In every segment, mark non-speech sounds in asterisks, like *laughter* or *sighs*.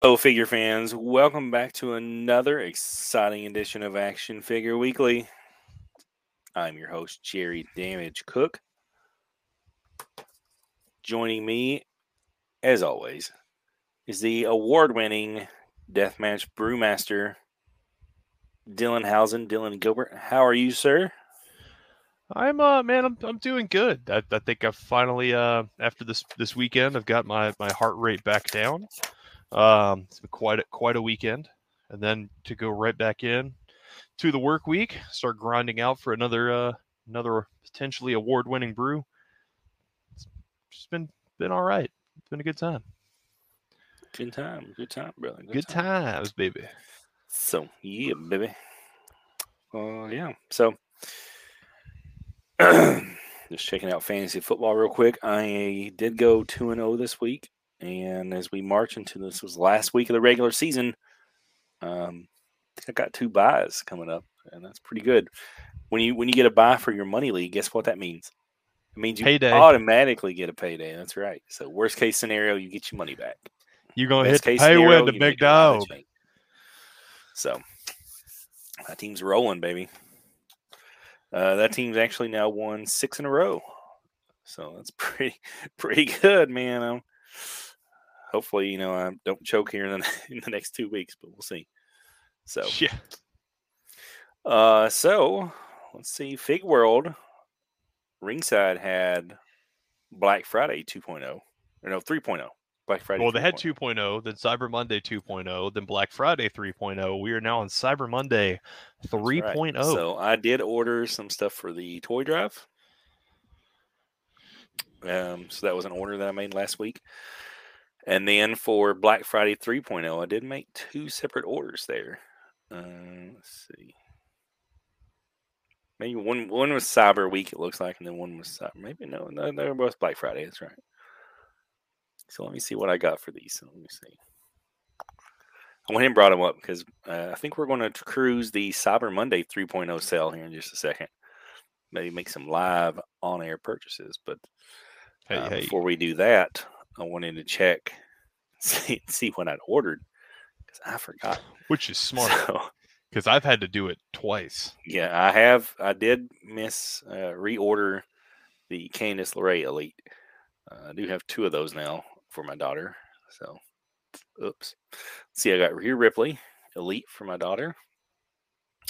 Hello, figure fans. Welcome back to another exciting edition of Action Figure Weekly. I'm your host, Jerry Damage Cook. Joining me, as always, is the award winning Deathmatch Brewmaster, Dylan Housen. Dylan Gilbert, how are you, sir? I'm uh man, I'm I'm doing good. I, I think I've finally uh after this this weekend I've got my my heart rate back down. Um it's been quite a quite a weekend. And then to go right back in to the work week, start grinding out for another uh another potentially award winning brew. It's just been been all right. It's been a good time. Good time. Good time, brother. Good, times, baby. So, yeah, baby. Uh, yeah. So, *clears throat* just checking out fantasy football real quick. I did go 2 and 0 this week. And as we march into this was last week of the regular season, um, I got two buys coming up, and that's pretty good. When you when you get a buy for your money league, guess what that means? It means you Payday. automatically get a payday. That's right. So worst case scenario, you get your money back. You're gonna Best hit pay scenario, win the big make a lot of dog. So my team's rolling, baby. Uh, that team's actually now won six in a row, so that's *laughs* pretty pretty good, man. Um, hopefully, you know I don't choke here in the, *laughs* in the next two weeks, but we'll see. So, Yeah. uh, so let's see. Fig World Ringside had Black Friday 2.0 or no 3.0. Black Friday. Well, they had 3.0. 2.0, then Cyber Monday 2.0, then Black Friday 3.0. We are now on Cyber Monday That's right. 3.0. So I did order some stuff for the toy drive. Um, so that was an order that I made last week. And then for Black Friday 3.0, I did make two separate orders there. Uh, let's see. Maybe one one was Cyber Week, it looks like, and then one was Cyber. Maybe no, no, they were both Black Friday. That's right. So let me see what I got for these. So let me see. I went ahead and brought them up because uh, I think we're going to cruise the Cyber Monday 3.0 sale here in just a second. Maybe make some live on air purchases. But hey, uh, hey. before we do that, I wanted to check, *laughs* see, see what I'd ordered because I forgot. Which is *laughs* smart So, because I've had to do it twice. yeah, I have. I did miss uh, reorder the Candice LeRae Elite. Uh, I do have two of those now for my daughter. So, oops. See, I got Rhea Ripley Elite for my daughter.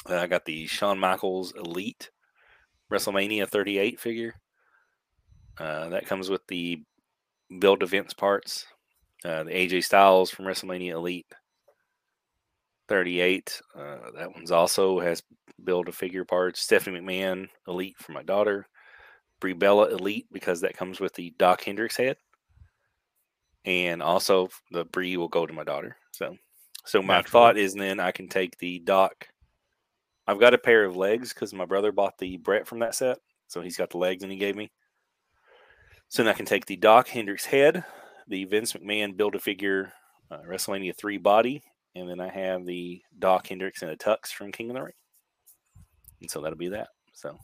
Uh, I got the Shawn Michaels Elite WrestleMania 38 figure. Uh, that comes with the build events parts. Uh, the AJ Styles from WrestleMania Elite 38. Uh, that one's also has build a figure parts. Stephanie McMahon Elite for my daughter. Brie Bella Elite because that comes with the Doc Hendrix head. And also the Brie will go to my daughter. So so my thought is then I can take the Doc. I've got a pair of legs because my brother bought the Brett from that set. So he's got the legs and he gave me. So then I can take the Doc Hendrix head, the Vince McMahon build a figure uh, WrestleMania 3 body, and then I have the Doc Hendrix in a tux from King of the Ring. And so that'll be that. So,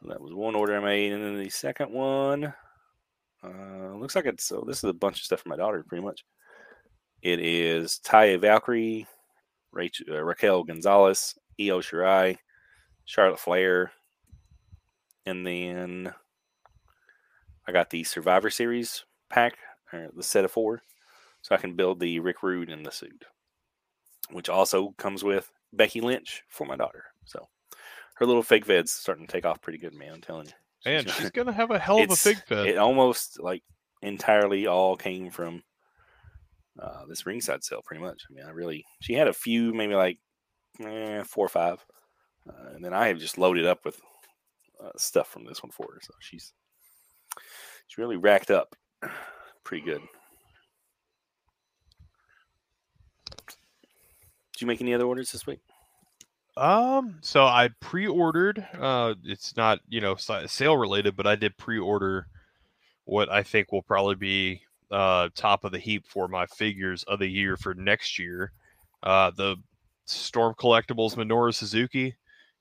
so that was one order I made, and then the second one uh, looks like it's so. This is a bunch of stuff for my daughter, pretty much. It is Taya Valkyrie, Rachel, uh, Raquel Gonzalez, Io Shirai, Charlotte Flair, and then I got the Survivor Series pack, or the set of four, so I can build the Rick Rude in the suit, which also comes with Becky Lynch for my daughter. So her little fig fed's starting to take off pretty good, man. I'm telling you. *laughs* And she's gonna have a hell of a fig fed. It almost like entirely all came from uh, this ringside sale, pretty much. I mean, I really she had a few, maybe like eh, four or five, uh, and then I have just loaded up with uh, stuff from this one for her. So she's she's really racked up pretty good. Did you make any other orders this week? Um, so I pre-ordered. Uh, it's not you know sale related, but I did pre-order what I think will probably be uh top of the heap for my figures of the year for next year. Uh, the Storm Collectibles Minoru Suzuki.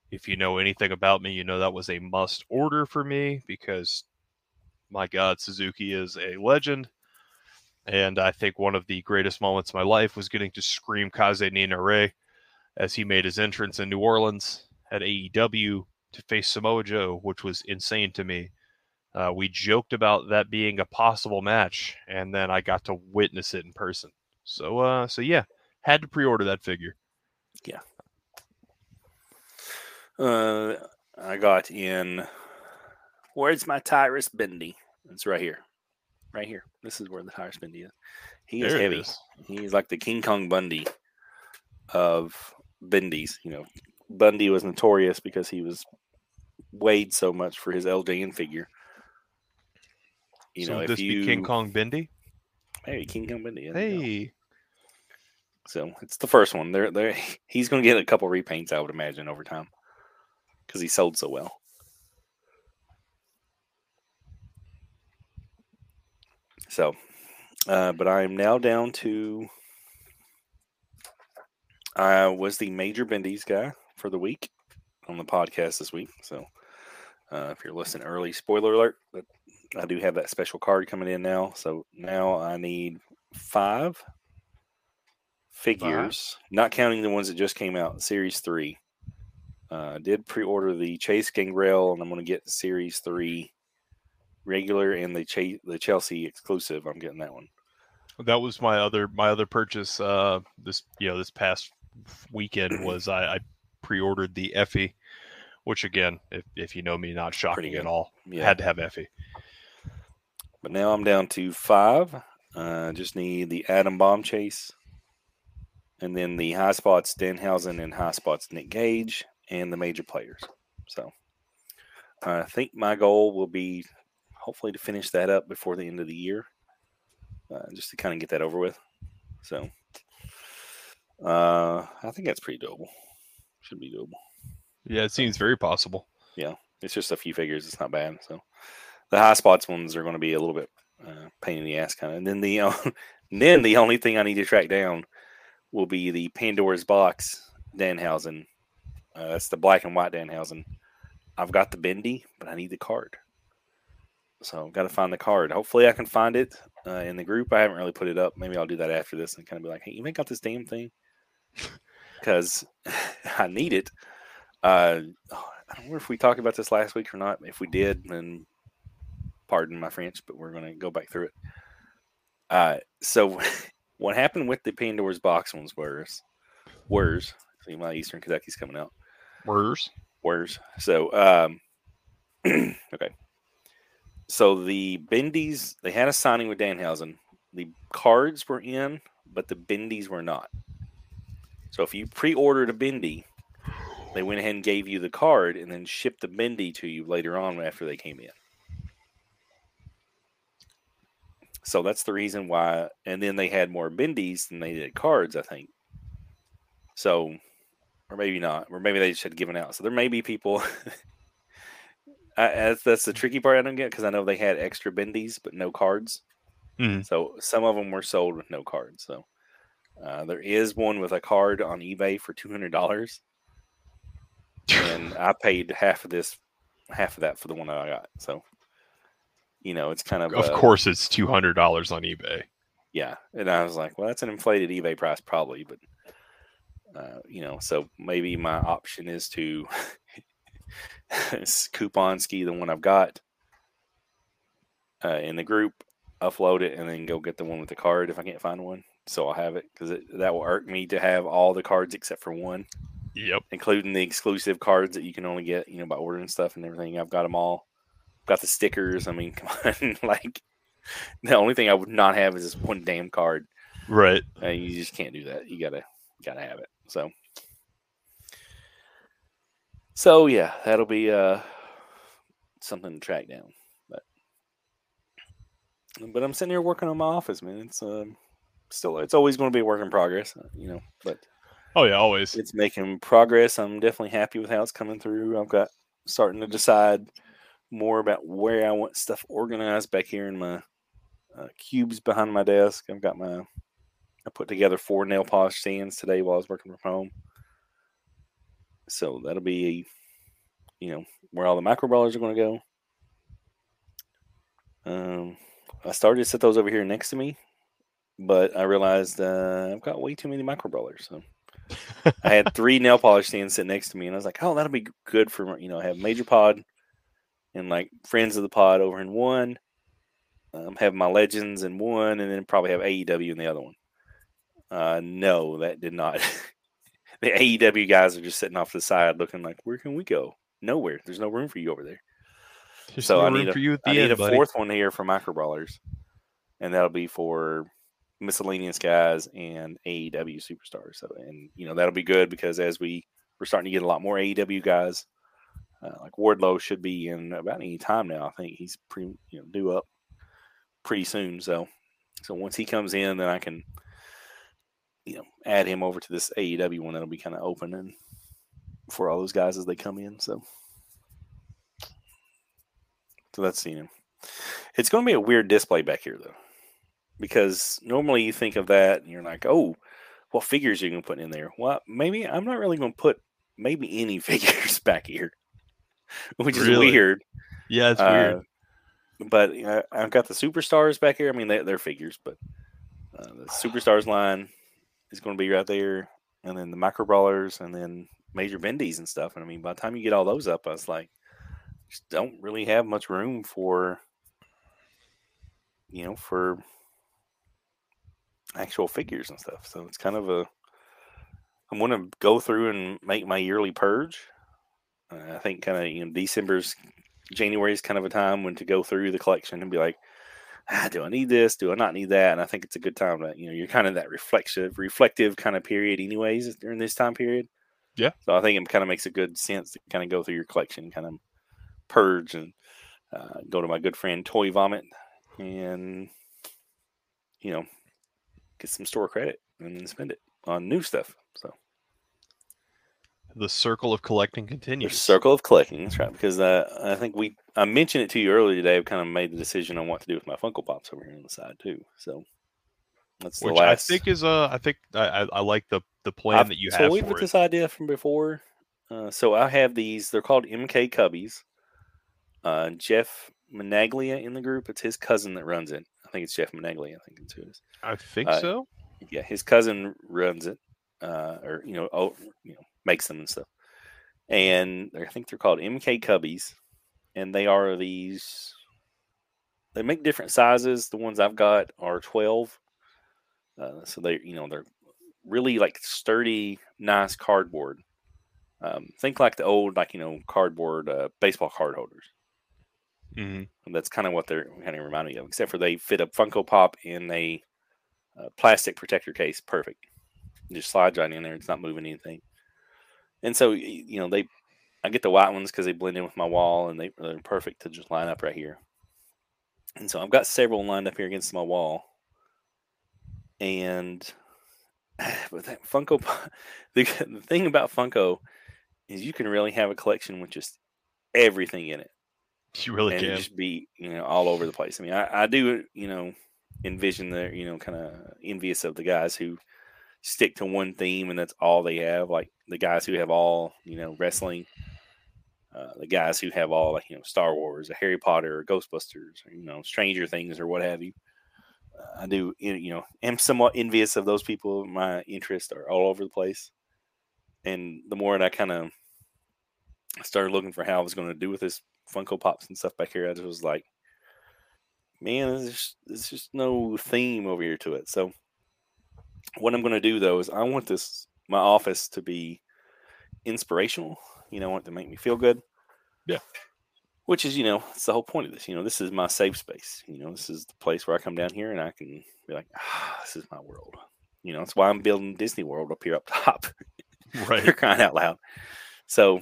If you know anything about me, you know that was a must order for me because my God, Suzuki is a legend. And I think one of the greatest moments of my life was getting to scream Kaze ni Nare as he made his entrance in New Orleans at AEW to face Samoa Joe, which was insane to me. Uh, we joked about that being a possible match, and then I got to witness it in person. So, uh, so yeah, had to pre-order that figure. Yeah. Uh, I got in. Where's my Tyrus Bendy? It's right here, right here. This is where the tire Bendy is. He is There heavy. is. He's like the King Kong Bundy of Bendies. You know, Bundy was notorious because he was weighed so much for his LJN figure. You so know, would if this you be King Kong Bendy? Hey, King Kong go. Hey, So it's the first one. There, there. *laughs* He's going to get a couple repaints, I would imagine, over time, because he sold so well. So, uh, but I am now down to. I was the major bendies guy for the week on the podcast this week. So, uh, if you're listening early, spoiler alert, but I do have that special card coming in now. So now I need five figures, not counting the ones that just came out, Series Three. Uh, I did pre-order the Chase Gangrel, and I'm going to get Series Three regular and the Chase the Chelsea exclusive. I'm getting that one. that was my other my other purchase. Uh, this you know this past weekend *clears throat* was I, I pre-ordered the Effie, which again, if if you know me, not shocking at all. Yeah, Had to have Effie. but now I'm down to five. Uh, just need the Atom Bomb Chase, and then the high spots Danhausen and high spots Nick Gage, and the major players. So I think my goal will be hopefully to finish that up before the end of the year, uh, just to kind of get that over with. So uh, I think that's pretty doable. Should be doable. Yeah, it seems very possible. Yeah, it's just a few figures. It's not bad. So the high spots ones are going to be a little bit uh, pain in the ass kind of. And then the uh, *laughs* then the only thing I need to track down will be the Pandora's box Danhausen. Uh, that's the black and white Danhausen. I've got the bendy, but I need the card. So I've got to find the card. Hopefully, I can find it uh, in the group. I haven't really put it up. Maybe I'll do that after this and kind of be like, "Hey, you ain't got this damn thing," *laughs* because *laughs* I need it. Uh, I don't know if we talked about this last week or not. If we did, then pardon my French, but we're going to go back through it. Uh, so *laughs* what happened with the Pandora's box ones was, wers. See, my Eastern Kentucky's coming out. Wers. Where's so um *clears throat* okay. So the Bendies they had a signing with Danhausen. The cards were in, but the Bendies were not. So if you pre-ordered a Bendy, they went ahead and gave you the card and then shipped the Bendy to you later on after they came in. So that's the reason why and then they had more Bendies than they did cards, I think. So or maybe not, or maybe they just had given out. So there may be people. *laughs* I, that's, that's the tricky part I don't get because I know they had extra bendies but no cards. Mhm. So some of them were sold with no cards. So uh, there is one with a card on eBay for two hundred dollars, and *laughs* I paid half of this, half of that for the one that I got. So you know, it's kind of Of uh, course, it's two hundred dollars on eBay. yeah. And I was like, well, that's an inflated eBay price, probably, but uh, you know, so maybe my option is to *laughs* *laughs* coupon ski the one I've got uh, in the group, upload it, and then go get the one with the card if I can't find one. So I'll have it because that will irk me to have all the cards except for one, Yep. including the exclusive cards that you can only get, you know, by ordering stuff and everything. I've got them all. Got the stickers. I mean, *laughs* come on, like the only thing I would not have is this one damn card. Right. Uh, you just can't do that. You gotta gotta have it. So so yeah, that'll be uh something to track down. But but I'm sitting here working on my office, man. It's um still it's always going to be a work in progress, uh, you know. But Oh yeah, always. it's making progress. I'm definitely happy with how it's coming through. I've got starting to decide more about where I want stuff organized back here in my uh, cubes behind my desk. I've got my I put together four nail polish stands today while I was working from home. So that'll be, you know, where all the micro brawlers are going to go. Um, I started to set those over here next to me, but I realized uh, I've got way too many micro brawlers. So I had *laughs* three nail polish stands sitting next to me, and I was like, "Oh, that'll be good for you know have major pod and like friends of the pod over in one, um, have my legends in one, and then probably have AEW in the other one." Uh, no, that did not. *laughs* the AEW guys are just sitting off the side, looking like, "Where can we go? Nowhere. There's no room for you over there." There's so no I room need a, for you at the I need a buddy. fourth one here for micro brawlers, and that'll be for miscellaneous guys and AEW superstars. So, and you know that'll be good because as we we're starting to get a lot more AEW guys, uh, like Wardlow should be in about any time now. I think he's pretty you know due up pretty soon. So, so once he comes in, then I can you know add him over to this AEW one that'll be kind of open and for all those guys as they come in. So. So that's you know, it's going to be a weird display back here though, because normally you think of that and you're like, oh, what figures are you going to put in there? Well, maybe I'm not really going to put maybe any *laughs* figures back here, which is Really? weird. Yeah, it's Uh, weird. But you know, I've got the superstars back here. I mean, they, they're figures, but uh, the superstars line is going to be right there, and then the micro brawlers, and then major bendies and stuff. And I mean, by the time you get all those up, I was like, just don't really have much room for, you know, for actual figures and stuff. So it's kind of a. I'm going to go through and make my yearly purge. Uh, I think kind of you know December's January is kind of a time when to go through the collection and be like, ah, do I need this? Do I not need that? And I think it's a good time to, you know, you're kind of that reflexive, reflective kind of period, anyways, during this time period. Yeah. So I think it kind of makes a good sense to kind of go through your collection, kind of purge and uh, go to my good friend Toy Vomit and, you know, get some store credit and then spend it on new stuff. So The circle of collecting continues. the circle of collecting. That's right. Because uh, I think we I mentioned it to you earlier today. I've kind of made the decision on what to do with my Funko Pops over here on the side too. So that's the which last. I think is uh I think I I, I like the the plan I've that you have toyed for with it. this idea from before. Uh, so I have these. They're called MK Cubbies. Uh, Jeff Managlia in the group. It's his cousin that runs it. I think it's Jeff Managlia. I think it's who it is. I think uh, so. Yeah, his cousin runs it, uh, or you know, oh, you know, makes them and stuff. And I think they're called MK Cubbies, and they are these. They make different sizes. The ones I've got are twelve. Uh, so they, you know, they're really like sturdy, nice cardboard. Um, think like the old, like you know, cardboard uh, baseball card holders. hmm And that's kind of what they're kind of remind me of, except for they fit a Funko Pop in a uh, plastic protector case. Perfect. It just slides right in there. It's not moving anything. And so, you know, they, I get the white ones because they blend in with my wall and they, they're perfect to just line up right here. And so I've got several lined up here against my wall. And, *sighs* but that Funko, *laughs* the, the thing about Funko is you can really have a collection with just everything in it You really can. just be you know all over the place. I mean, I, I do you know envision the you know kind of envious of the guys who stick to one theme and that's all they have. Like the guys who have all you know wrestling, uh, the guys who have all like you know Star Wars, or Harry Potter, or Ghostbusters, or you know Stranger Things, or what have you. Uh, I do you know am somewhat envious of those people. My interests are all over the place, and the more that I kind of started looking for how I was going to do with this Funko Pops and stuff back here, I just was like, man, there's there's just no theme over here to it. So, what I'm going to do though is I want this my office to be inspirational. You know, I want it to make me feel good. Yeah. Which is, you know, it's the whole point of this. You know, this is my safe space. You know, this is the place where I come down here and I can be like, ah, this is my world. You know, that's why I'm building Disney World up here up *laughs* top. Right. You're crying out loud. So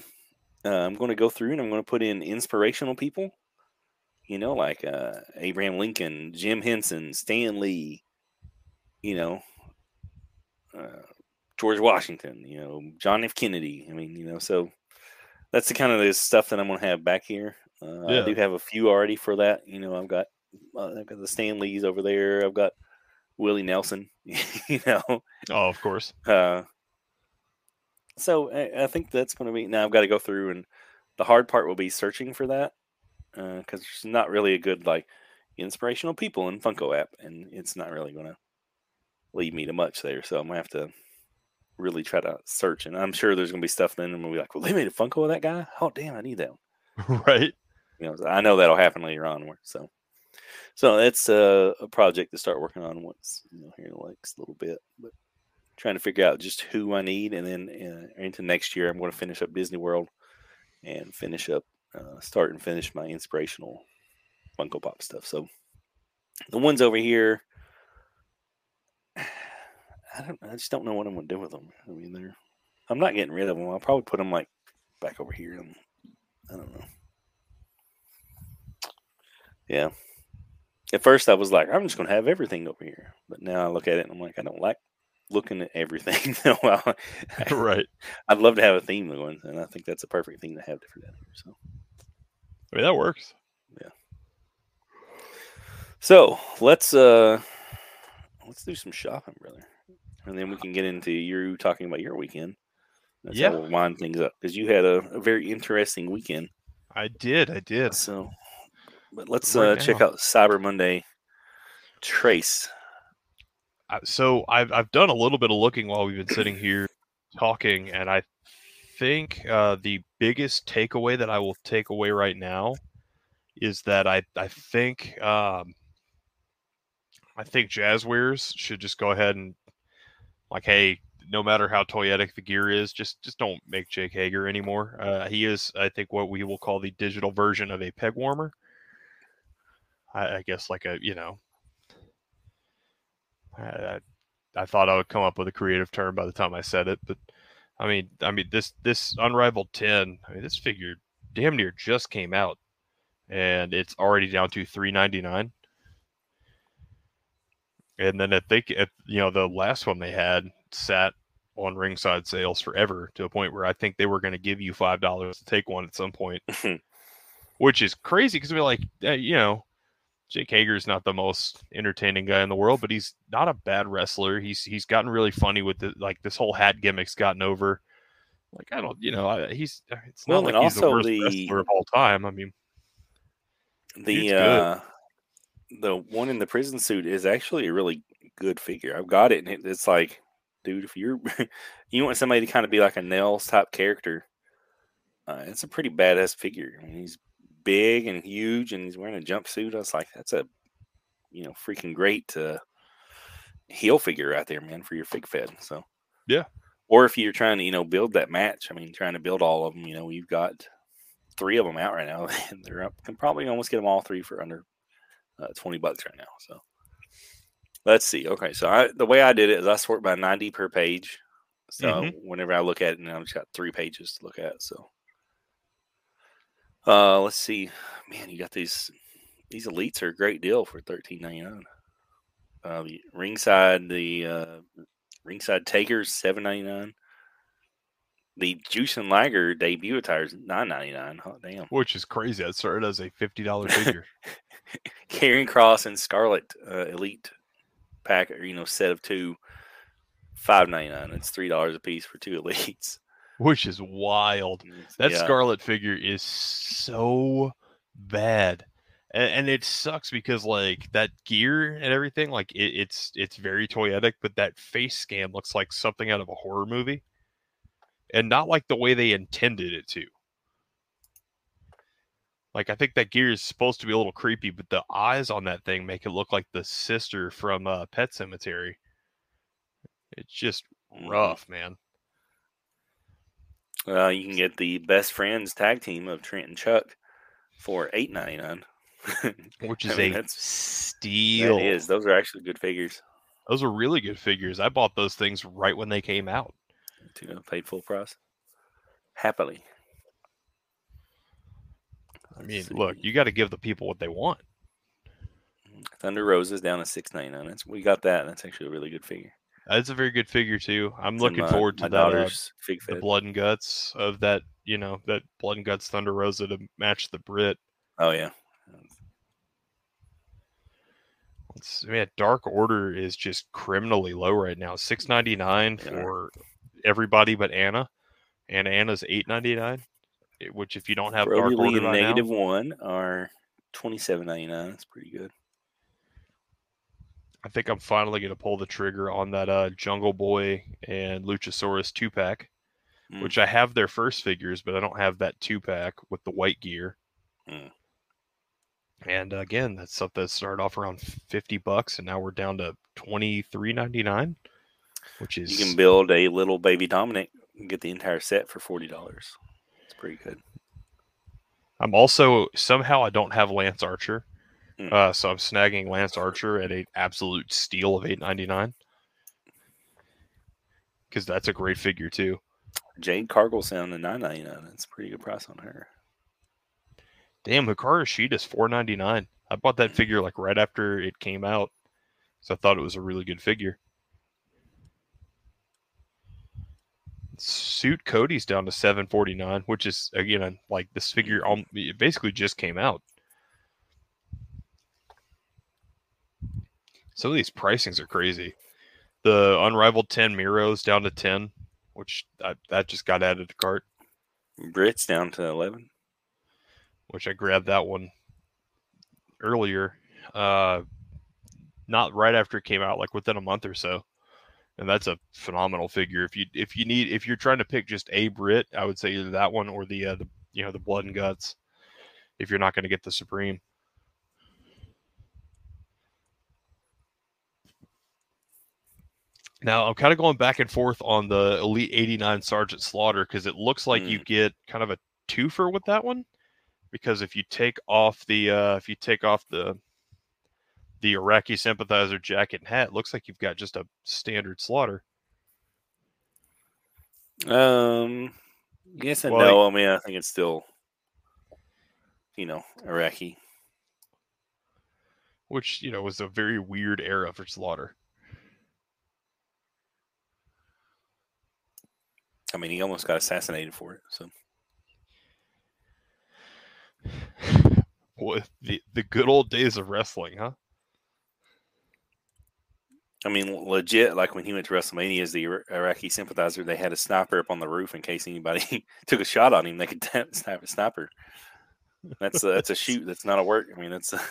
uh, I'm going to go through and I'm going to put in inspirational people, you know, like uh, Abraham Lincoln, Jim Henson, Stan Lee, you know, uh, George Washington, you know, John F. Kennedy. I mean, you know, so that's the kind of the stuff that I'm going to have back here. Uh, I do have a few already for that. You know, I've got uh, I've got the Stan Lees over there. I've got Willie Nelson. *laughs* you know, Oh, of course. uh, so I, I think that's going to be now. I've got to go through, and the hard part will be searching for that because there's not really a good like inspirational people in Funko app, and it's not really going to lead me to much there. So I'm gonna have to really try to search, and I'm sure there's gonna be stuff then, I'm gonna be like, well, they made a Funko of that guy. Oh, damn, I need that. One. *laughs* right. You know, I know that'll happen later on. So, so that's a, a project to start working on once you know here in the next little bit, but trying to figure out just who I need, and then uh, into next year, I'm going to finish up Disney World and finish up, uh, start and finish my inspirational Funko Pop stuff. So the ones over here, I don't, I just don't know what I'm going to do with them. I mean, they're, I'm not getting rid of them. I'll probably put them like back over here. And I don't know. Yeah. At first, I was like, I'm just going to have everything over here. But now I look at it and I'm like, I don't like looking at everything. *laughs* well, *laughs* right. *laughs* I'd love to have a theme going, and I think that's a perfect thing to have for down here. So, I mean, that works. Yeah. So let's uh let's do some shopping, brother, and then we can get into you talking about your weekend. That's yeah, how we'll wind things up because you had a, a, very interesting weekend. I did, I did. So, but let's right uh, check out Cyber Monday. Trace so I've I've done a little bit of looking while we've been sitting here talking, and I think uh, the biggest takeaway that I will take away right now is that I I think um, I think Jazwares should just go ahead and like, hey, no matter how toyetic the gear is, just just don't make Jake Hager anymore. Uh, he is, I think, what we will call the digital version of a peg warmer. I, I guess like a you know I, I thought I would come up with a creative term by the time I said it, but I mean, I mean this this unrivaled ten. I mean, this figure damn near just came out, and it's already down to three ninety nine. And then I think you know the last one they had sat on ringside sales forever to a point where I think they were going to give you five dollars to take one at some point, *laughs* which is crazy because we're like, you know, Jake Hager is not the most entertaining guy in the world, but he's not a bad wrestler. He's he's gotten really funny with the like this whole hat gimmick's gotten over. Like I don't, you know, he's it's not well, like he's the worst the, wrestler of all time. I mean, the uh, the one in the prison suit is actually a really good figure. I've got it, and it's like, dude, if you're *laughs* you want somebody to kind of be like a Nails type character, uh, it's a pretty badass figure. I mean, he's big and huge, and he's wearing a jumpsuit. I was like, that's a you know freaking great uh, heel figure right there, man, for your fig fed. So yeah. Or if you're trying to you know build that match, I mean, trying to build all of them, you know, you've got three of them out right now, *laughs* and they're up. Can probably almost get them all three for under uh, twenty bucks right now. So let's see. Okay, so I, the way I did it is I sort by ninety per page. So mm-hmm. whenever I look at it, now I've just got three pages to look at. So uh, let's see, man, you got these. These elites are a great deal for thirteen ninety nine. Uh, the ringside, the uh, ringside takers seven ninety nine. The juice and lager debut attire is nine ninety nine. Oh damn! Which is crazy. That started as a fifty dollar figure. *laughs* *laughs* Karrion Cross and Scarlett uh, Elite pack, or you know, set of two, five ninety nine. It's three dollars a piece for two *laughs* elites which is wild. That yeah. Scarlett figure is so bad. And, and, it sucks because like that gear and everything, like it, it's it's very toyetic, but that face scan looks like something out of a horror movie. And not like the way they intended it to. Like I think that gear is supposed to be a little creepy, but the eyes on that thing make it look like the sister from uh, Pet Sematary. It's just mm-hmm. rough, man. Uh, you can get the best friends tag team of Trent and Chuck for eight ninety nine, *laughs* which is I mean, a steal. It is. Those are actually good figures. Those are really good figures. I bought those things right when they came out. You know, paid full price. Happily. I mean, look, you got to give the people what they want. Thunder Rosa's down to six ninety nine. That's we got that. That's actually a really good figure. That's a very good figure too. I'm it's looking my, forward to that. Uh, the blood and guts of that. You know that blood and guts Thunder Rosa to match the Britt. Oh yeah. It's, man, Dark Order is just criminally low right now. Six ninety nine yeah. for everybody but Anna, and Anna's eight ninety nine. Which, if you don't have Dark Order negative now, one, are twenty seven ninety nine. That's pretty good. I think I'm finally going to pull the trigger on that uh, Jungle Boy and Luchasaurus two pack, Mm. which I have their first figures, but I don't have that two pack with the white gear. Mm. And again, that's something that started off around fifty bucks, and now we're down to twenty three ninety nine, which is You can build a little baby Dominic and get the entire set for forty dollars. Pretty good. I'm also somehow I don't have Lance Archer, Hmm. uh, so I'm snagging Lance Archer at an absolute steal of eight ninety nine because that's a great figure too. Jade Cargill's down to nine ninety nine. That's a pretty good price on her. Damn, Hikaru Shida is four ninety nine. I bought that figure like right after it came out, so I thought it was a really good figure. Suit Cody's down to seven forty nine, which is again like this figure. Um, it basically just came out. Some of these pricings are crazy. The unrivaled ten Miros down to ten, which I, that just got added to cart. Britt's down to eleven. which I grabbed that one earlier. Uh, not right after it came out, like within a month or so. And that's a phenomenal figure. If you if you need if you're trying to pick just a Britt, I would say either that one or the uh, the you know the Blood and Guts. If you're not going to get the Supreme, now I'm kind of going back and forth on the Elite 89 Sergeant Slaughter because it looks like you get kind of a twofer with that one because if you take off the uh, if you take off the the Iraqi sympathizer jacket and hat, looks like you've got just a standard slaughter. Um, yes and Well, no. I mean, I think it's still, you know, Iraqi. which you know was a very weird era for slaughter. I mean, he almost got assassinated for it. So *sighs* Boy, the the good old days of wrestling, huh? I mean, legit. Like when he went to WrestleMania as the Iraqi sympathizer, they had a sniper up on the roof in case anybody *laughs* took a shot on him. They could *laughs* snap a sniper. That's a, that's a *laughs* shoot. That's not a work. I mean, that's a,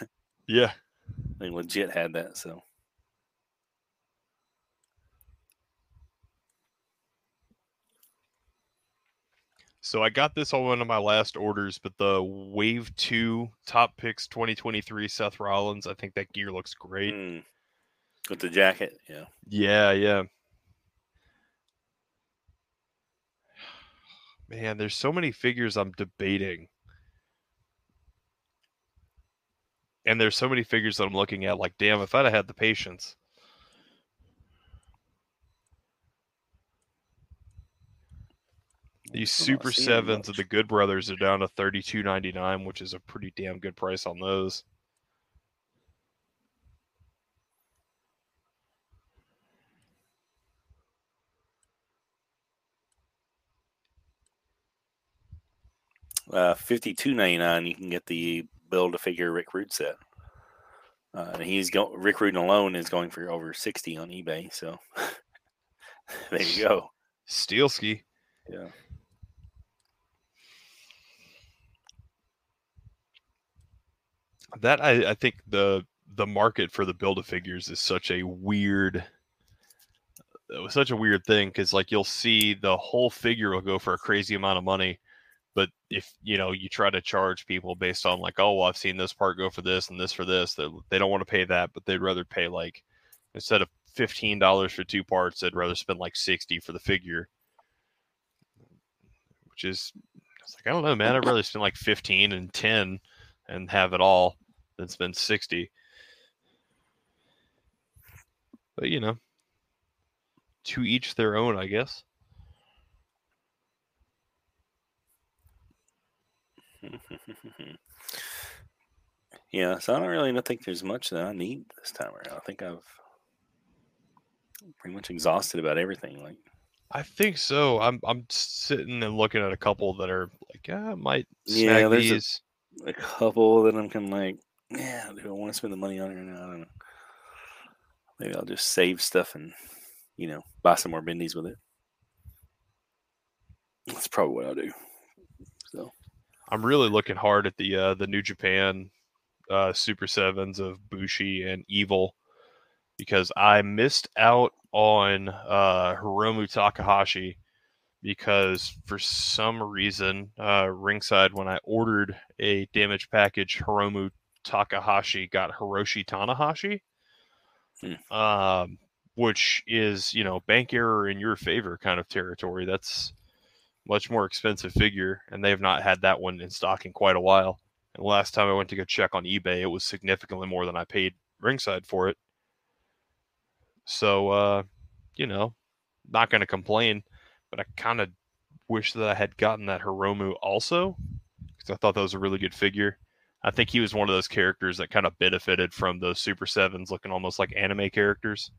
Yeah. they legit had that. So So I got this on one of my last orders, but the Wave Two Top Picks 2023 Seth Rollins, I think that gear looks great. mm. With the jacket, yeah. Yeah, yeah. Man, there's so many figures I'm debating. And there's so many figures that I'm looking at like, damn, if I'd have had the patience. These Super Sevens of the Good Brothers are down to thirty two ninety nine, which is a pretty damn good price on those. Uh, fifty two ninety nine. You can get the build a figure Rick Rude set. Uh, he's go Rick Rude alone is going for over sixty on eBay. So *laughs* there you go. Steel ski. Yeah. that I, I think the the market for the build a figures is such a weird it was such a weird thing because like you'll see the whole figure will go for a crazy amount of money but if you know you try to charge people based on like oh well i've seen this part go for this and this for this they, they don't want to pay that but they'd rather pay like instead of $15 for two parts they'd rather spend like 60 for the figure. Which is it's like i don't know man i'd rather spend like 15 and 10 and have it all than spend 60 but you know to each their own i guess *laughs* yeah, so I don't really not think there's much that I need this time around. I think I've pretty much exhausted about everything. Like, i think so i'm i'm sitting and looking at a couple that are like yeah, i might Yeah, snag there's a- these a couple that I'm kind of like, yeah, do I want to spend the money on it or not? I don't know. Maybe I'll just save stuff and, you know, buy some more bendies with it. That's probably what I'll do. So, i'm really looking hard at the uh the new japan uh super sevens of bushi and evil because I missed out on uh, Hiromu Takahashi because for some reason, uh, ringside when I ordered a damage package, Hiromu Takahashi got Hiroshi Tanahashi, Hmm. um, which is you know bank error in your favor kind of territory. That's much more expensive figure, and they have not had that one in stock in quite a while. And last time I went to go check on eBay, it was significantly more than I paid ringside for it. So, uh, you know, not going to complain, but I kind of wish that I had gotten that Hiromu also because I thought that was a really good figure. I think he was one of those characters that kind of benefited from those Super Sevens looking almost like anime characters.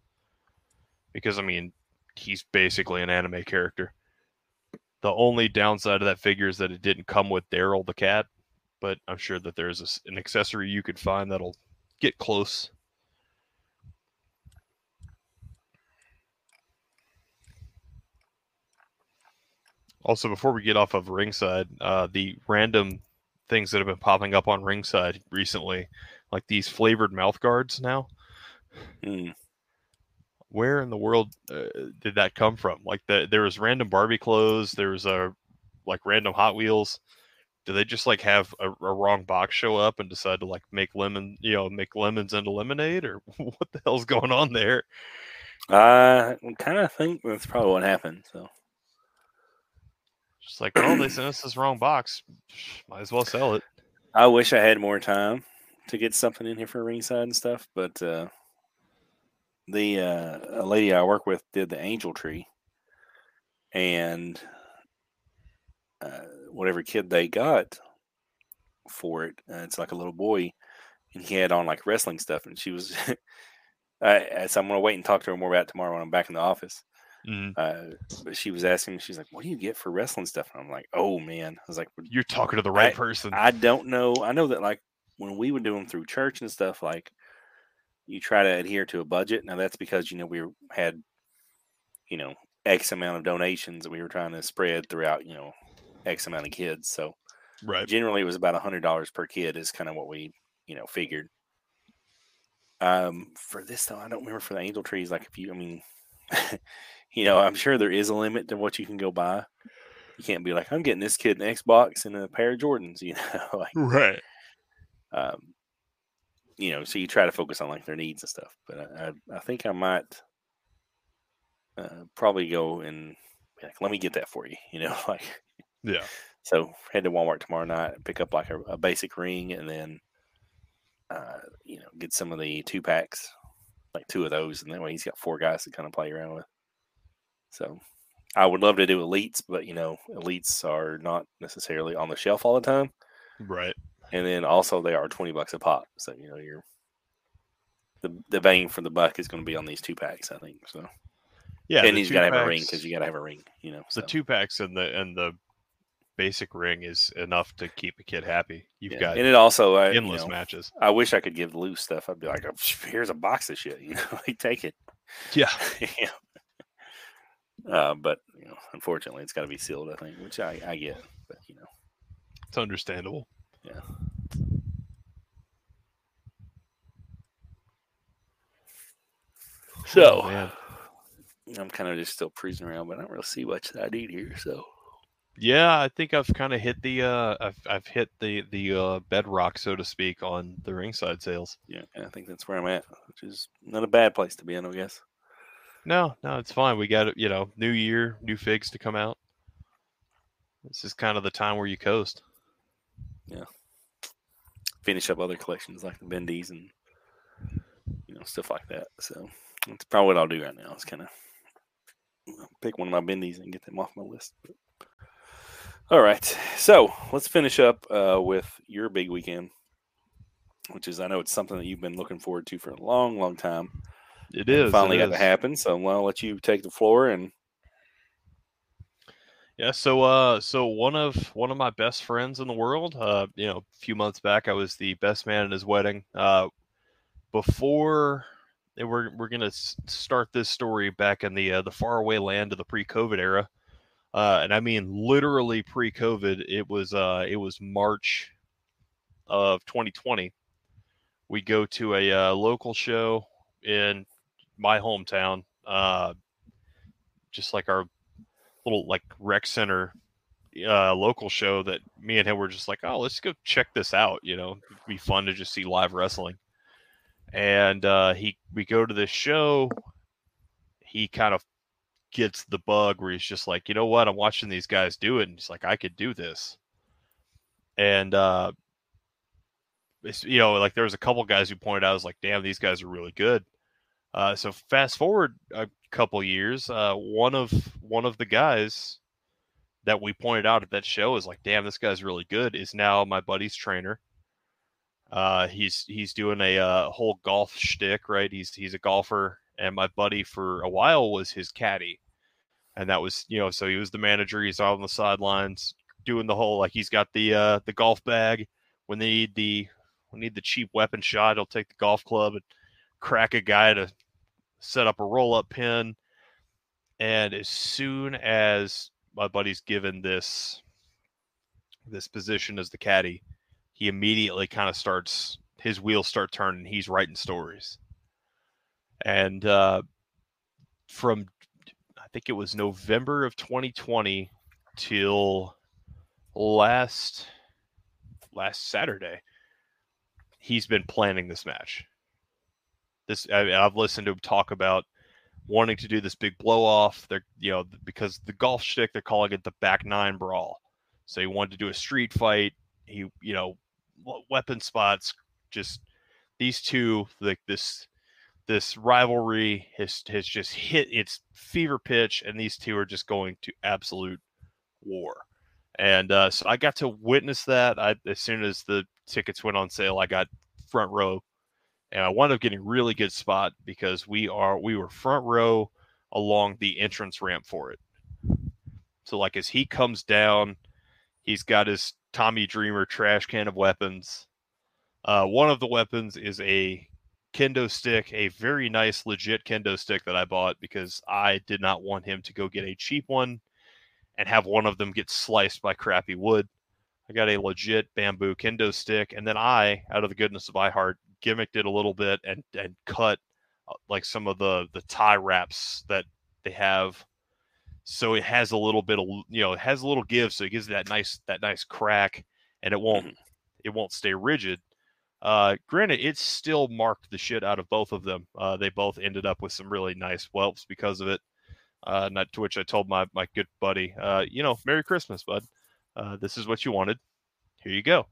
Because, I mean, he's basically an anime character. The only downside of that figure is that it didn't come with Daryl the cat, but I'm sure that there's a an accessory you could find that'll get close. Also, before we get off of ringside, uh, the random things that have been popping up on ringside recently, like these flavored mouth guards now. Hmm. Where in the world uh, did that come from? Like the, there was random Barbie clothes, there was a like random Hot Wheels. Do they just like have a, a wrong box show up and decide to like make lemon, you know, make lemons into lemonade, or *laughs* what the hell's going on there? I kind of think that's probably what happened. So Just like, oh, they sent us this wrong box. Might as well sell it. I wish I had more time to get something in here for ringside and stuff, but uh, the uh, a lady I work with did the angel tree, and uh, whatever kid they got for it, uh, it's like a little boy, and he had on like wrestling stuff, and she was. *laughs* I, so I'm gonna wait and talk to her more about tomorrow when I'm back in the office. Mhm. Uh, but she was asking me, she's like, "What do you get for wrestling stuff?" And I'm like, "Oh man," I was like, You're talking to the right I- person. I don't know. I know that like when we would do them through church and stuff, like you try to adhere to a budget. Now that's because you know we had, you know, X amount of donations that we were trying to spread throughout, you know, X amount of kids. So right. generally it was about a hundred dollars per kid is kind of what we, you know, figured. Um, for this though, I don't remember for the angel trees. Like if you, I mean, *laughs* you know, I'm sure there is a limit to what you can go buy. You can't be like, I'm getting this kid an Xbox and a pair of Jordans. *laughs* You know, like Right. um, you know, so you try to focus on like their needs and stuff. But I, I, I think I might uh, probably go and be like, let me get that for you. You know, *laughs* like Yeah. so head to Walmart tomorrow night and pick up like a, a basic ring, and then uh, you know get some of the two packs, like two of those, and that way he's got four guys to kind of play around with. So I would love to do elites, but you know, elites are not necessarily on the shelf all the time Right. And then also they are 20 bucks a pop so you know you're the the bang for the buck is going to be on these two packs i think so Yeah. and he's got to have a ring because you got to have a ring you know so. the two packs and the and the basic ring is enough to keep a kid happy. You've Yeah. got and it also I, you endless know, matches. I wish i could give loose stuff i'd be like "Oh, here's a box of shit *laughs* you know like take it Yeah. *laughs* yeah uh, but you know unfortunately it's got to be sealed i think which i i get but you know It's understandable. So Oh, i'm kind of just still cruising around but i don't really see much that i need here so Yeah, I think I've kind of hit the uh I've I've hit the the uh bedrock so to speak on the ringside sales. yeah i think that's where i'm at which is not a bad place to be in i guess No, no, it's fine. We got you know, new year, new figs to come out. This is kind of the time where you coast. Finish up other collections like the bendies and you know stuff like that. So that's probably what I'll do right now. Is kind of pick one of my bendies and get them off my list. But- all right, so let's finish up uh, with your big weekend, which is I know it's something that you've been looking forward to for a long, long time. It and finally it got to happen. So well, I'll let you take the floor and Yeah, so uh so one of one of my best friends in the world, uh, you know, a few months back I was the best man at his wedding. Uh before we're we're to start this story back in the uh, the faraway land of the pre-COVID era. Uh and I mean literally pre-COVID. It was uh it was March of 2020. We go to a uh, local show in my hometown, uh, just like our little like rec center uh, local show that me and him were just like, oh, let's go check this out. You know, It'd be fun to just see live wrestling. And uh, he, we go to this show. He kind of gets the bug where he's just like, you know what, I'm watching these guys do it, and he's like, I could do this. And uh, it's, you know, like there was a couple guys who pointed out, I was like, damn, these guys are really good. Uh, so fast forward a couple years, uh, one of one of the guys that we pointed out at that show is like, damn, this guy's really good. Is now my buddy's trainer. Uh, he's he's doing a uh, whole golf shtick, right? He's he's a golfer, and my buddy for a while was his caddy, and that was you know, so he was the manager. He's on the sidelines doing the whole like he's got the uh, the golf bag when they need the when they need the cheap weapon shot. He'll take the golf club and crack a guy to set up a roll up pin. And as soon as my buddy's given this this position as the caddy, he immediately kind of starts his wheels start turning. He's writing stories, and uh, from I think it was November of 2020 till last last Saturday, he's been planning this match. This I have listened to him talk about wanting to do this big blow off. They're you know because the golf shtick they're calling it the back nine brawl. So he wanted to do a street fight. He you know weapon spots. Just these two like this this rivalry has has just hit its fever pitch, and these two are just going to absolute war. And uh, so I got to witness that. I, as soon as the tickets went on sale, I got front row and I wound up getting really good spot because we are we were front row along the entrance ramp for it. So like as he comes down, he's got his Tommy Dreamer trash can of weapons. Uh, one of the weapons is a kendo stick, a very nice, legit kendo stick that I bought because I did not want him to go get a cheap one and have one of them get sliced by crappy wood. I got a legit bamboo kendo stick, and then I, out of the goodness of my heart, gimmicked it a little bit and and cut uh, like some of the the tie wraps that they have. So it has a little bit of you know it has a little give so it gives that nice that nice crack and it won't mm-hmm. it won't stay rigid. Uh granted it still marked the shit out of both of them. Uh they both ended up with some really nice whelps because of it. Uh not to which i told my my good buddy uh you know merry christmas bud. Uh this is what you wanted. Here you go.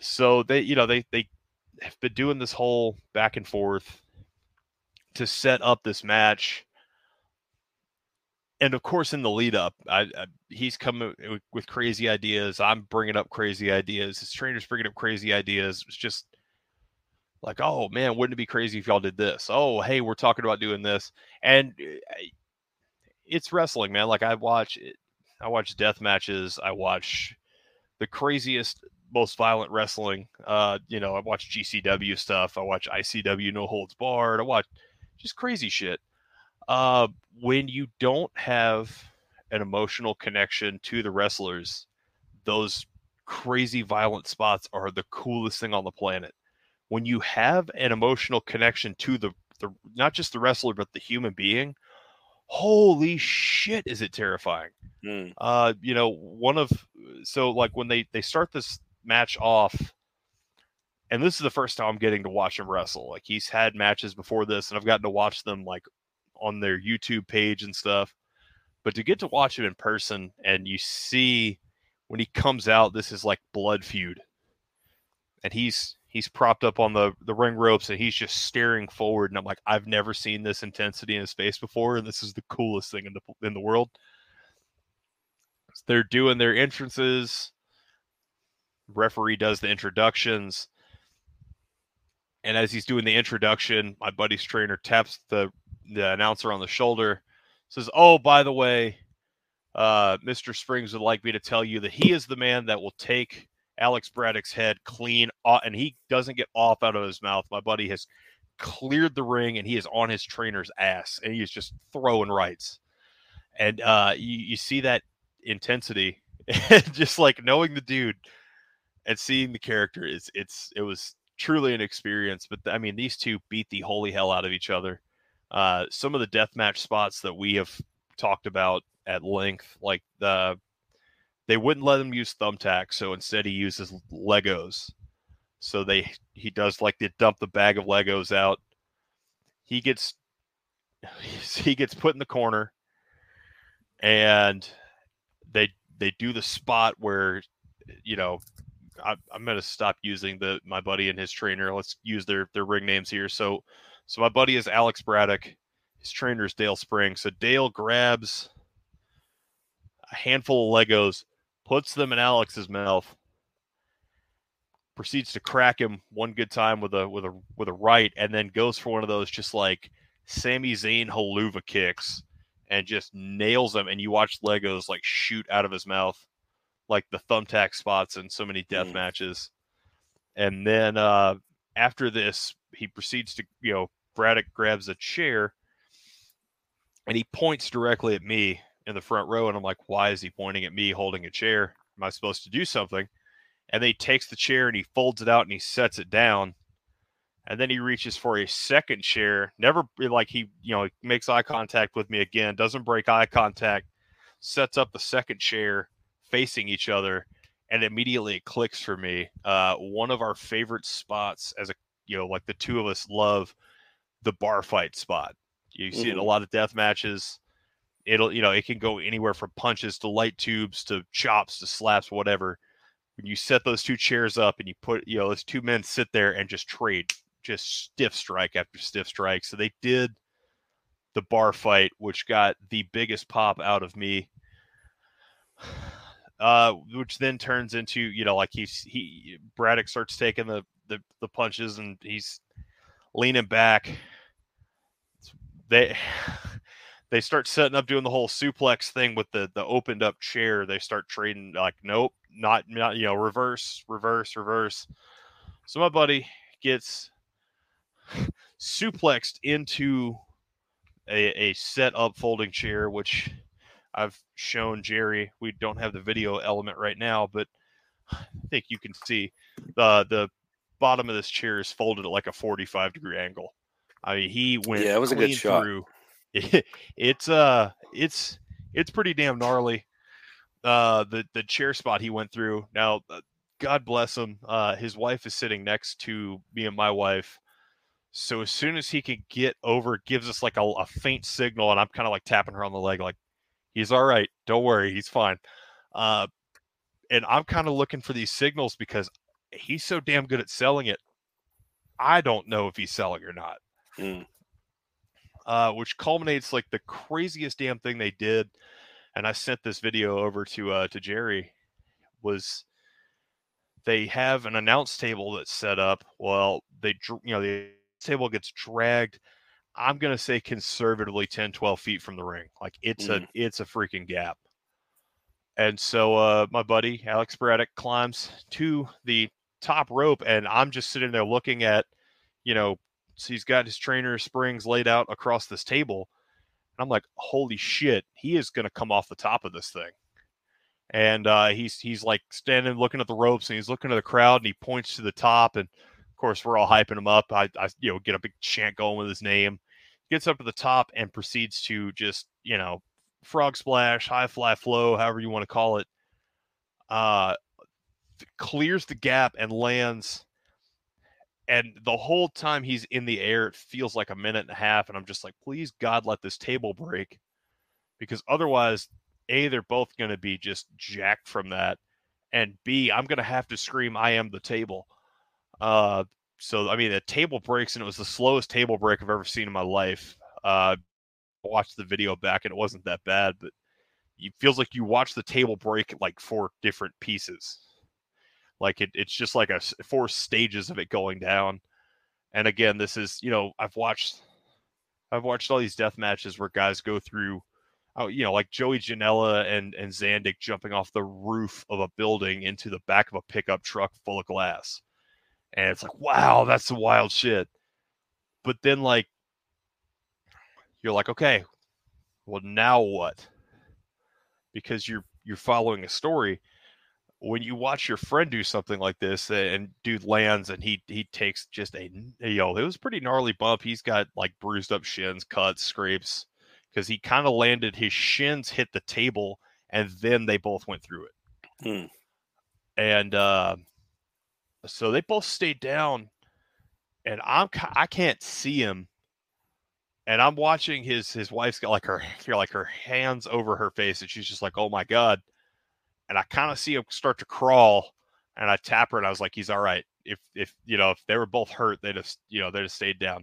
So they you know they they have been doing this whole back and forth to set up this match. And of course, in the lead up, I, I, he's coming with crazy ideas. I'm bringing up crazy ideas. His trainer's bringing up crazy ideas. It's just like, oh man, wouldn't it be crazy if y'all did this? Oh, hey, we're talking about doing this, and eh, it's wrestling, man. Like I watch, I watch death matches. I watch the craziest most violent wrestling. Uh, you know, I watch GCW stuff. I watch ICW No Holds Barred. I watch just crazy shit. Uh, when you don't have an emotional connection to the wrestlers, those crazy violent spots are the coolest thing on the planet. When you have an emotional connection to the, the not just the wrestler but the human being, holy shit, is it terrifying? Mm. Uh, you know, one of so like when they they start this match off and this is the first time I'm getting to watch him wrestle. Like he's had matches before this, and I've gotten to watch them like on their YouTube page and stuff. But to get to watch him in person, and you see when he comes out, this is like blood feud, and he's he's propped up on the the ring ropes, and he's just staring forward, and I'm like, I've never seen this intensity in his face before, and this is the coolest thing in the in the world. they're doing their entrances referee does the introductions. And as he's doing the introduction, my buddy's trainer taps the, the announcer on the shoulder, says, Oh, by the way, uh, Mr. Springs would like me to tell you that he is the man that will take Alex Braddock's head clean off, and he doesn't get off out of his mouth. My buddy has cleared the ring and he is on his trainer's ass and he is just throwing rights. And uh, you, you see that intensity, *laughs* just like knowing the dude and seeing the character is it's it was truly an experience. But I mean, these two beat the holy hell out of each other. Uh, some of the deathmatch spots that we have talked about at length, like the they wouldn't let him use thumbtacks, so instead he uses Legos. So they he does like they dump the bag of Legos out. He gets *sighs* he gets put in the corner, and they they do the spot where you know I, am gonna stop using the my buddy and his trainer. Let's use their their ring names here. So so my buddy is Alex Braddock. His trainer is Dale Spring. So Dale grabs a handful of Legos, puts them in Alex's mouth, proceeds to crack him one good time with a with a with a right, and then goes for one of those just like Sami Zayn Helluva kicks and just nails him. And you watch Legos like shoot out of his mouth, like the thumbtack spots and so many death mm. matches. And then uh, after this, he proceeds to, you know, Braddock grabs a chair and he points directly at me in the front row. And I'm like, why is he pointing at me holding a chair? Am I supposed to do something? And then he takes the chair and he folds it out and he sets it down and then he reaches for a second chair never like he you know makes eye contact with me again doesn't break eye contact sets up the second chair facing each other and immediately it clicks for me uh, one of our favorite spots as a you know like the two of us love the bar fight spot you see mm-hmm. it in a mm-hmm. lot of death matches it'll you know it can go anywhere from punches to light tubes to chops to slaps whatever when you set those two chairs up and you put you know those two men sit there and just trade just stiff strike after stiff strike. So they did the bar fight, which got the biggest pop out of me. Uh, which then turns into, you know, like he's he Braddock starts taking the the, the punches and he's leaning back. They *sighs* they start setting up doing the whole suplex thing with the the opened up chair. They start trading like, nope, not not you know, reverse, reverse, reverse. So my buddy gets *sighs* suplexed into a, a set up folding chair, which I've shown Jerry. We don't have the video element right now, but *sighs* I think you can see the the bottom of this chair is folded at like a 45 degree angle. I mean, he went yeah, it was a good shot. Through. *laughs* It, it's uh, it's it's pretty damn gnarly. Uh, the the chair spot he went through. Now, uh, God bless him. Uh, his wife is sitting next to me and my wife, so as soon as he can get over, gives us like a, a faint signal, and I'm kind of like tapping her on the leg, like he's all right. Don't worry, he's fine. Uh, and I'm kind of looking for these signals because he's so damn good at selling it. I don't know if he's selling or not. Mm. Uh, which culminates like the craziest damn thing they did. And I sent this video over to uh, to Jerry. Was they have an announce table that's set up? Well, they you know the table gets dragged i'm going to say conservatively 10 12 feet from the ring like it's mm. a it's a freaking gap and so uh my buddy alex braddock climbs to the top rope and i'm just sitting there looking at you know so he's got his trainer springs laid out across this table and i'm like holy shit he is going to come off the top of this thing and uh, he's he's like standing looking at the ropes and he's looking at the crowd and he points to the top and of course, we're all hyping him up. I, I you know, get a big chant going with his name. Gets up to the top and proceeds to just, you know, frog splash, high fly flow, however you want to call it. Uh, clears the gap and lands. And the whole time he's in the air, it feels like a minute and a half. And I'm just like, please, God, let this table break. Because otherwise, A, they're both going to be just jacked from that. And B, I'm going to have to scream, I am the table. Uh, so I mean, the table breaks, and it was the slowest table break I've ever seen in my life. Uh, I watched the video back, and it wasn't that bad, but it feels like you watch the table break like four different pieces. Like it, it's just like a four stages of it going down. And again, this is you know I've watched, I've watched all these death matches where guys go through oh, you know, like Joey Janela and and Zandig jumping off the roof of a building into the back of a pickup truck full of glass and it's like wow that's some wild shit. But then like you're like okay well now what? Because you're you're following a story. When you watch your friend do something like this and dude lands and he he takes just a you know it was a pretty gnarly bump. He's got like bruised up shins cuts scrapes because he kind of landed his shins hit the table and then they both went through it. Hmm. and uh so they both stayed down and i'm i can't see him and i'm watching his his wife's got like her like her hands over her face and she's just like oh my god and i kind of see him start to crawl and i tap her and i was like he's all right if if you know if they were both hurt they just you know they just stayed down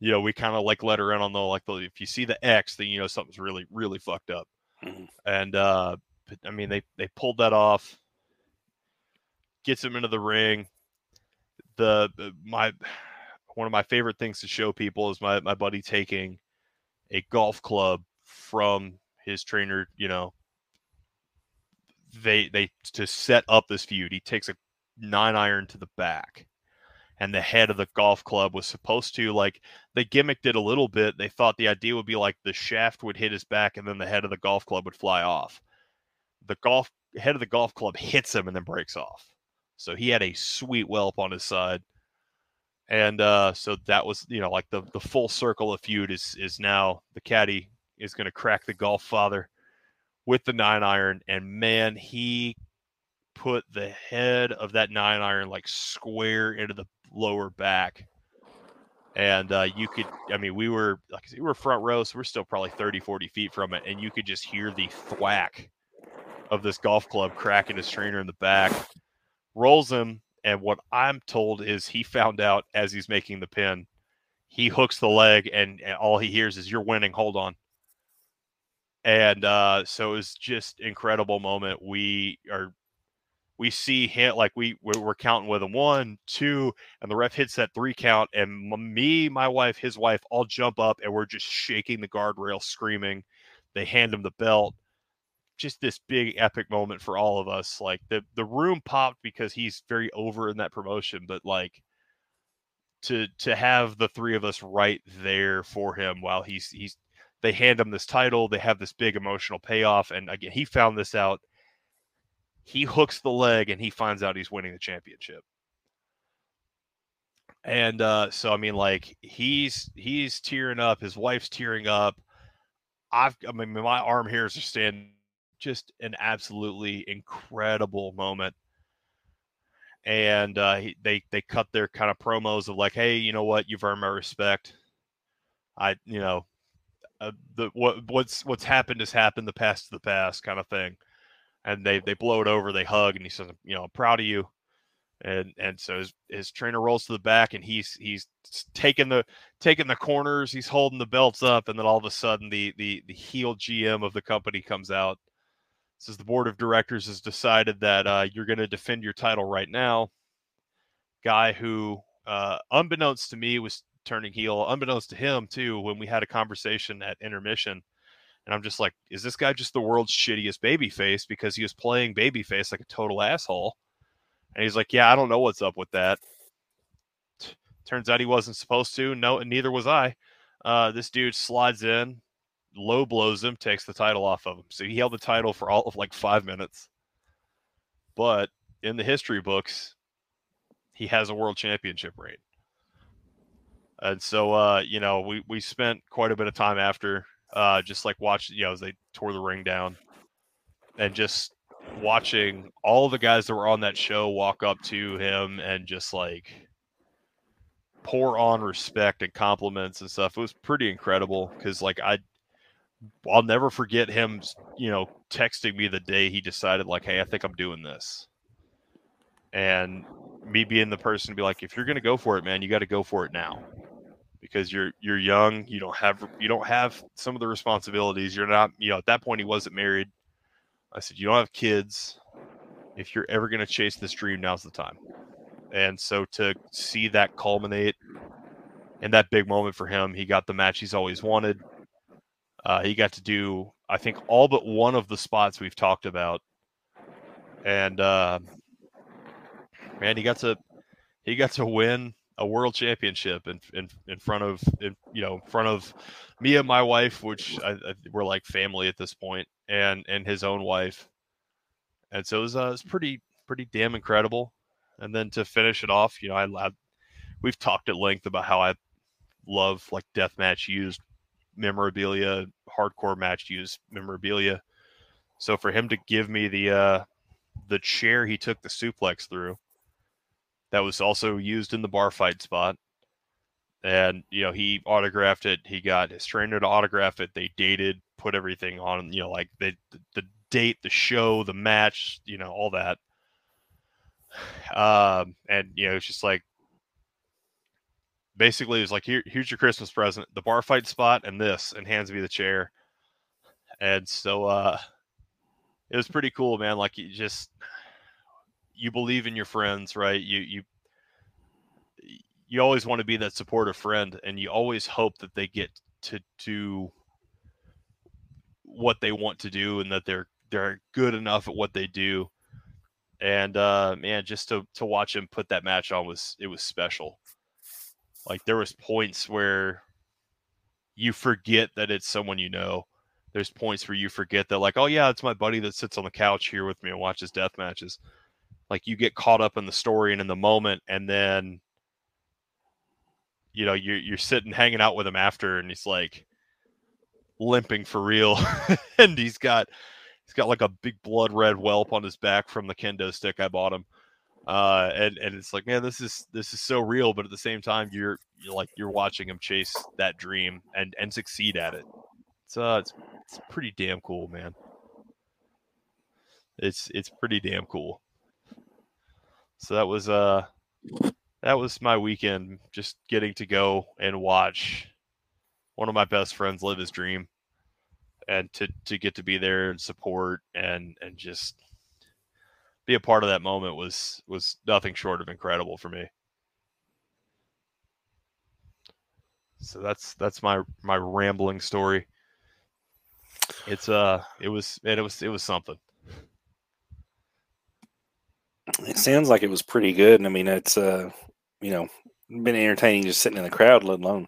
you know we kind of like let her in on the like the if you see the x then you know something's really really fucked up Mhm. and uh but, i mean they they pulled that off gets him into the ring. The my one of my favorite things to show people is my my buddy taking a golf club from his trainer you know. They they to set up this feud he takes a nine iron to the back and the head of the golf club was supposed to like they gimmicked it a little bit. They thought the idea would be like the shaft would hit his back and then the head of the golf club would fly off. The golf head of the golf club hits him and then breaks off so he had a sweet whelp on his side. And uh so that was you know like the the full circle of feud is is now the caddy is going to crack the golf father with the nine iron. And man he put the head of that nine iron like square into the lower back. And uh, you could i mean we were like we were front row so we're still probably 30 40 feet from it. And you could just hear the thwack of this golf club cracking his trainer in the back rolls him and what i'm told is he found out as he's making the pin. He hooks the leg and, and all he hears is you're winning hold on. And uh, so it was just incredible moment. We are we see him like we we're, counting with him one two and the ref hits that three count and me my wife his wife all jump up and we're just shaking the guardrail screaming. They hand him the belt just this big epic moment for all of us like the the room popped because he's very over in that promotion but like to to have the three of us right there for him while he's he's they hand him this title they have this big emotional payoff and again he found this out. He hooks the leg and he finds out he's winning the championship. And uh so i mean like he's he's tearing up his wife's tearing up. I've i mean my arm hairs are standing just an absolutely incredible moment. And uh he, they they cut their kind of promos of like hey you know what? You've earned my respect. I you know uh, the what what's what's happened has happened the past to the past kind of thing. And they they blow it over they hug and he says you know i'm proud of you. And and so his, his trainer rolls to the back and he's he's taking the taking the corners he's holding the belts up and then all of a sudden the the the heel gm of the company comes out says the board of directors has decided that uh, you're going to defend your title right now guy who uh, unbeknownst to me was turning heel unbeknownst to him too when we had a conversation at intermission and I'm just like, is this guy just the world's shittiest babyface because he was playing babyface like a total asshole? And he's like, yeah, I don't know what's up with that. Turns out he wasn't supposed to. No, and neither was I. Uh, this dude slides in, low blows him, takes the title off of him. So he held the title for all of like five minutes. But in the history books, he has a world championship reign. And so, uh, you know, we, we spent quite a bit of time after uh, just like watching, you know, as they tore the ring down and just watching all the guys that were on that show walk up to him and just like pour on respect and compliments and stuff. It was pretty incredible because, like, I, I'll never forget him, you know, texting me the day he decided, like, hey, I think I'm doing this. And me being the person to be like, if you're gonna go for it, man, you got to go for it now. Because you're you're young you don't have you don't have some of the responsibilities you're not you know at that point he wasn't married. I said you don't have kids. If you're ever to chase this dream now's the time. And so to see that culminate in that big moment for him he got the match he's always wanted uh, he got to do i think all but one of the spots we've talked about and uh, man he got to he got to win a world championship in in, in front of in, you know in front of me and my wife which I, I, we're like family at this point and and his own wife and so it was, uh, it was pretty pretty damn incredible. And then to finish it off, you know, I, I we've talked at length about how I love like deathmatch used memorabilia, hardcore match used memorabilia. So for him to give me the uh the chair he took the suplex through, that was also used in the bar fight spot. And you know, he autographed it. He got his trainer to autograph it. They dated, put everything on, you know, like the the date, the show, the match, you know, all that. *sighs* Um, and you know, it's just like basically it's like here here's your Christmas present, the bar fight spot and this, and hands me the chair. And so uh it was pretty cool, man. Like you just you believe in your friends, right? You you you always want to be that supportive friend and you always hope that they get to do what they want to do and that they're they're good enough at what they do and uh man just to to watch him put that match on was it was special like there was points where you forget that it's someone you know. There's points where you forget that like oh yeah it's my buddy that sits on the couch here with me and watches death matches. Like you get caught up in the story and in the moment and then you know you're you're sitting hanging out with him after and he's like limping for real. *laughs* And he's got he's got like a big blood red whelp on his back from the kendo stick I bought him uh and and it's like man this is this is so real but at the same time you're you're like you're watching him chase that dream and and succeed at it. It's uh it's, it's pretty damn cool man. It's it's pretty damn cool. So that was uh that was my weekend just getting to go and watch one of my best friends live his dream and to to get to be there and support and and just be a part of that moment was was nothing short of incredible for me. So that's that's my my rambling story. It's uh it was it was it was something. It sounds like it was pretty good. And I mean it's uh you know been entertaining just sitting in the crowd, let alone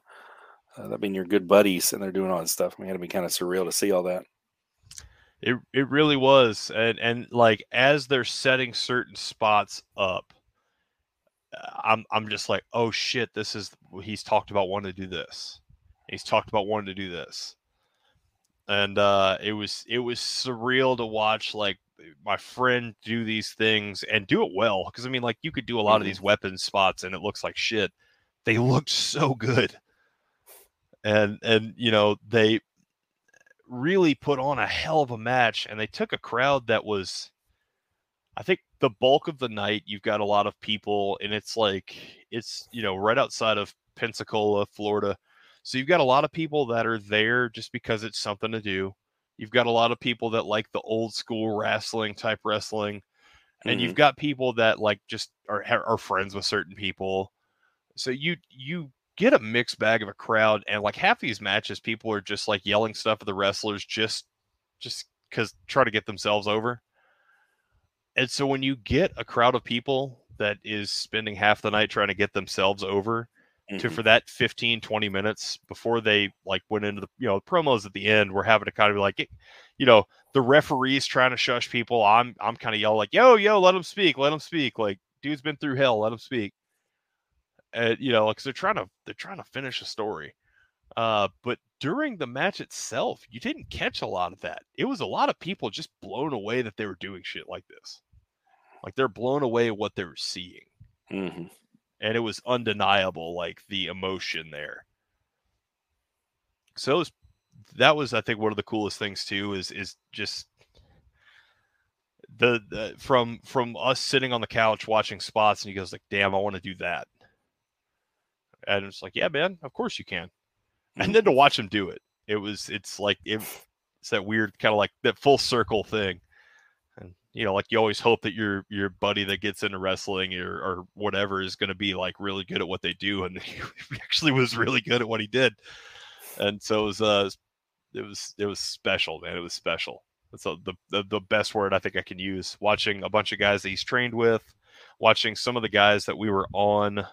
uh, that being your good buddies and they're doing all this stuff. I mean, it'd be kind of surreal to see all that. It it really was, and and like as they're setting certain spots up, I'm I'm just like, oh shit, this is he's talked about wanting to do this. He's talked about wanting to do this, and uh, it was it was surreal to watch like my friend do these things and do it well. Because I mean, like you could do a lot mm-hmm. of these weapon spots and it looks like shit. They looked so good, and and you know they really put on a hell of a match and they took a crowd that was I think the bulk of the night you've got a lot of people and it's like it's you know right outside of Pensacola, Florida. So you've got a lot of people that are there just because it's something to do. You've got a lot of people that like the old school wrestling type wrestling. And mm-hmm. you've got people that like just are are friends with certain people. So you you get a mixed bag of a crowd and like half these matches people are just like yelling stuff at the wrestlers just just because try to get themselves over and so when you get a crowd of people that is spending half the night trying to get themselves over mm-hmm. to for that 15 20 minutes before they like went into the you know promos at the end we're having to kind of be like you know the referees trying to shush people i'm i'm kind of yelling like yo yo let them speak let them speak like dude's been through hell let him speak and you know, because they're trying to they're trying to finish a story. Uh, but during the match itself, you didn't catch a lot of that. It was a lot of people just blown away that they were doing shit like this. Like they're blown away at what they were seeing. Mm-hmm. And it was undeniable, like the emotion there. So was, that was, I think, one of the coolest things too. Is is just the, the from from us sitting on the couch watching spots, and he goes like, "Damn, I want to do that." And it's like, yeah, man, of course you can. And mm-hmm. then to watch him do it, it was it's like it, it's that weird kind of like that full circle thing. And you know, like you always hope that your your buddy that gets into wrestling or, or whatever is going to be like really good at what they do, and *laughs* he actually was really good at what he did. And so it was uh, it was it was special, man. It was special. That's a, the, the the best word I think I can use. Watching a bunch of guys that he's trained with, watching some of the guys that we were on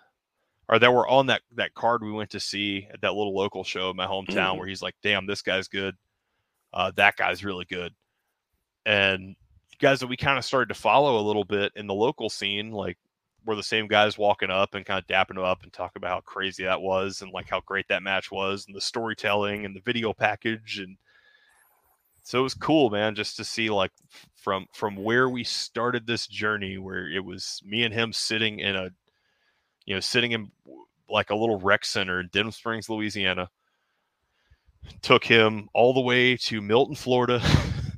or that were on that that card we went to see at that little local show in my hometown mm-hmm. where he's like, "Damn, this guy's good. Uh, that guy's really good," and guys that we kind of started to follow a little bit in the local scene, like were the same guys walking up and kind of dapping them up and talk about how crazy that was and like how great that match was and the storytelling and the video package and so it was cool man just to see like from from where we started this journey where it was me and him sitting in a you know sitting in like a little rec center in denham springs louisiana took him all the way to milton florida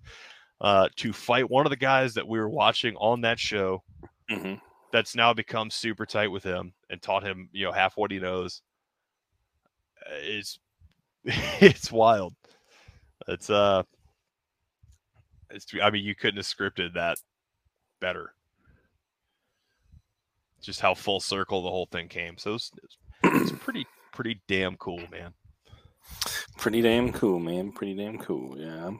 *laughs* uh, to fight one of the guys that we were watching on that show hmm that's now become super tight with him and taught him, you know, half what he knows. Uh, It's *laughs* it's wild. It's uh it's I mean you couldn't have scripted that better. Just how full circle the whole thing came. So it's it's *clears throat* pretty pretty damn cool, man. Pretty damn cool, man. Pretty damn cool. Yeah,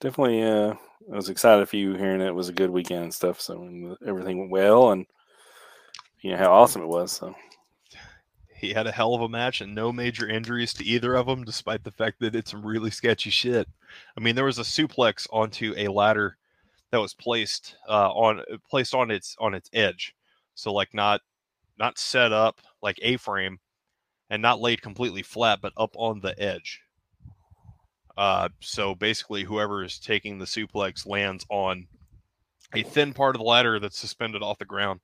definitely. Uh, I was excited for you hearing it was a good weekend and stuff. So and everything went well, and you know how awesome it was. So He had a hell of a match and no major injuries to either of them, despite the fact that it's some really sketchy shit. I mean, there was a suplex onto a ladder that was placed uh, on placed on its on its edge, so like not not set up like a frame, and not laid completely flat, but up on the edge. Uh, so basically, whoever is taking the suplex lands on a thin part of the ladder that's suspended off the ground,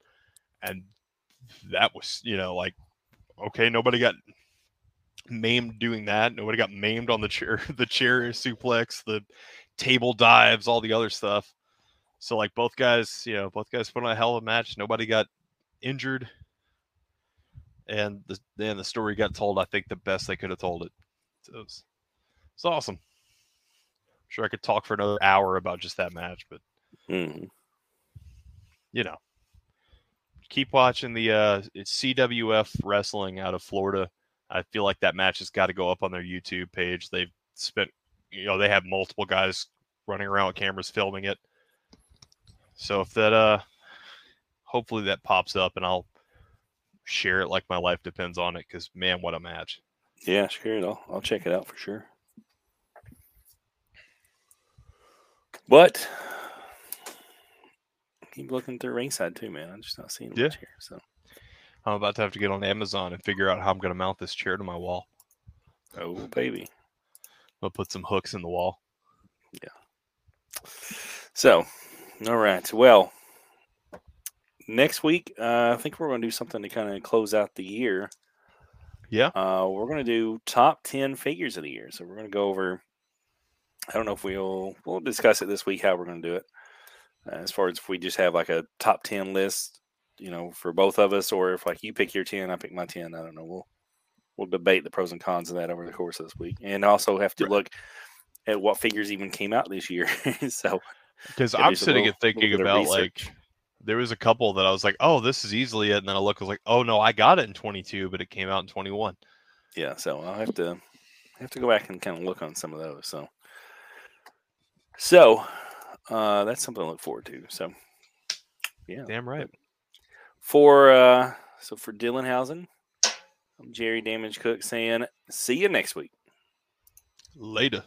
and that was you know like okay, nobody got maimed doing that. Nobody got maimed on the chair, *laughs* the chair suplex, the table dives, all the other stuff. So like both guys, you know, both guys put on a hell of a match. Nobody got injured, and the then the story got told. I think the best they could have told it. So it was, it's awesome. sure, I could talk for another hour about just that match, but mhm. you know, keep watching the uh it's CWF wrestling out of Florida. I feel like that match has got to go up on their YouTube page. They've spent you know, they have multiple guys running around with cameras filming it. So if that uh hopefully that pops up and I'll share it like my life depends on it cuz man what a match. yeah, sure. I'll I'll check it out for sure. But keep looking through ringside too, man. I'm just not seeing Yeah. much here. So I'm about to have to get on Amazon and figure out how I'm going to mount this chair to my wall. oh baby. I'll put some hooks in the wall. Yeah. So, all right. Well, next week, uh, I think we're going to do something to kind of close out the year. Yeah. Uh, we're going to do top 10 figures of the year. So, we're going to go over, I don't know if we'll, we'll discuss it this week, how we're going to do it. Uh, as far as if we just have like a top 10 list, you know, for both of us, or if like you pick your 10, I pick my 10. I don't know. We'll, we'll debate the pros and cons of that over the course of this week. And also have to Right. look at what figures even came out this year. *laughs* so, Because I'm sitting and thinking little bit of about like there was a couple that I was like, oh, this is easily it, and then I look, I was like, oh no, I got it in 22, but it came out in 21. yeah so i'll have to I have to go back and kind of look on some of those so so uh that's something to look forward to so yeah Damn right. for uh so for dylanhausen i'm jerry damage cook saying see you next week Later.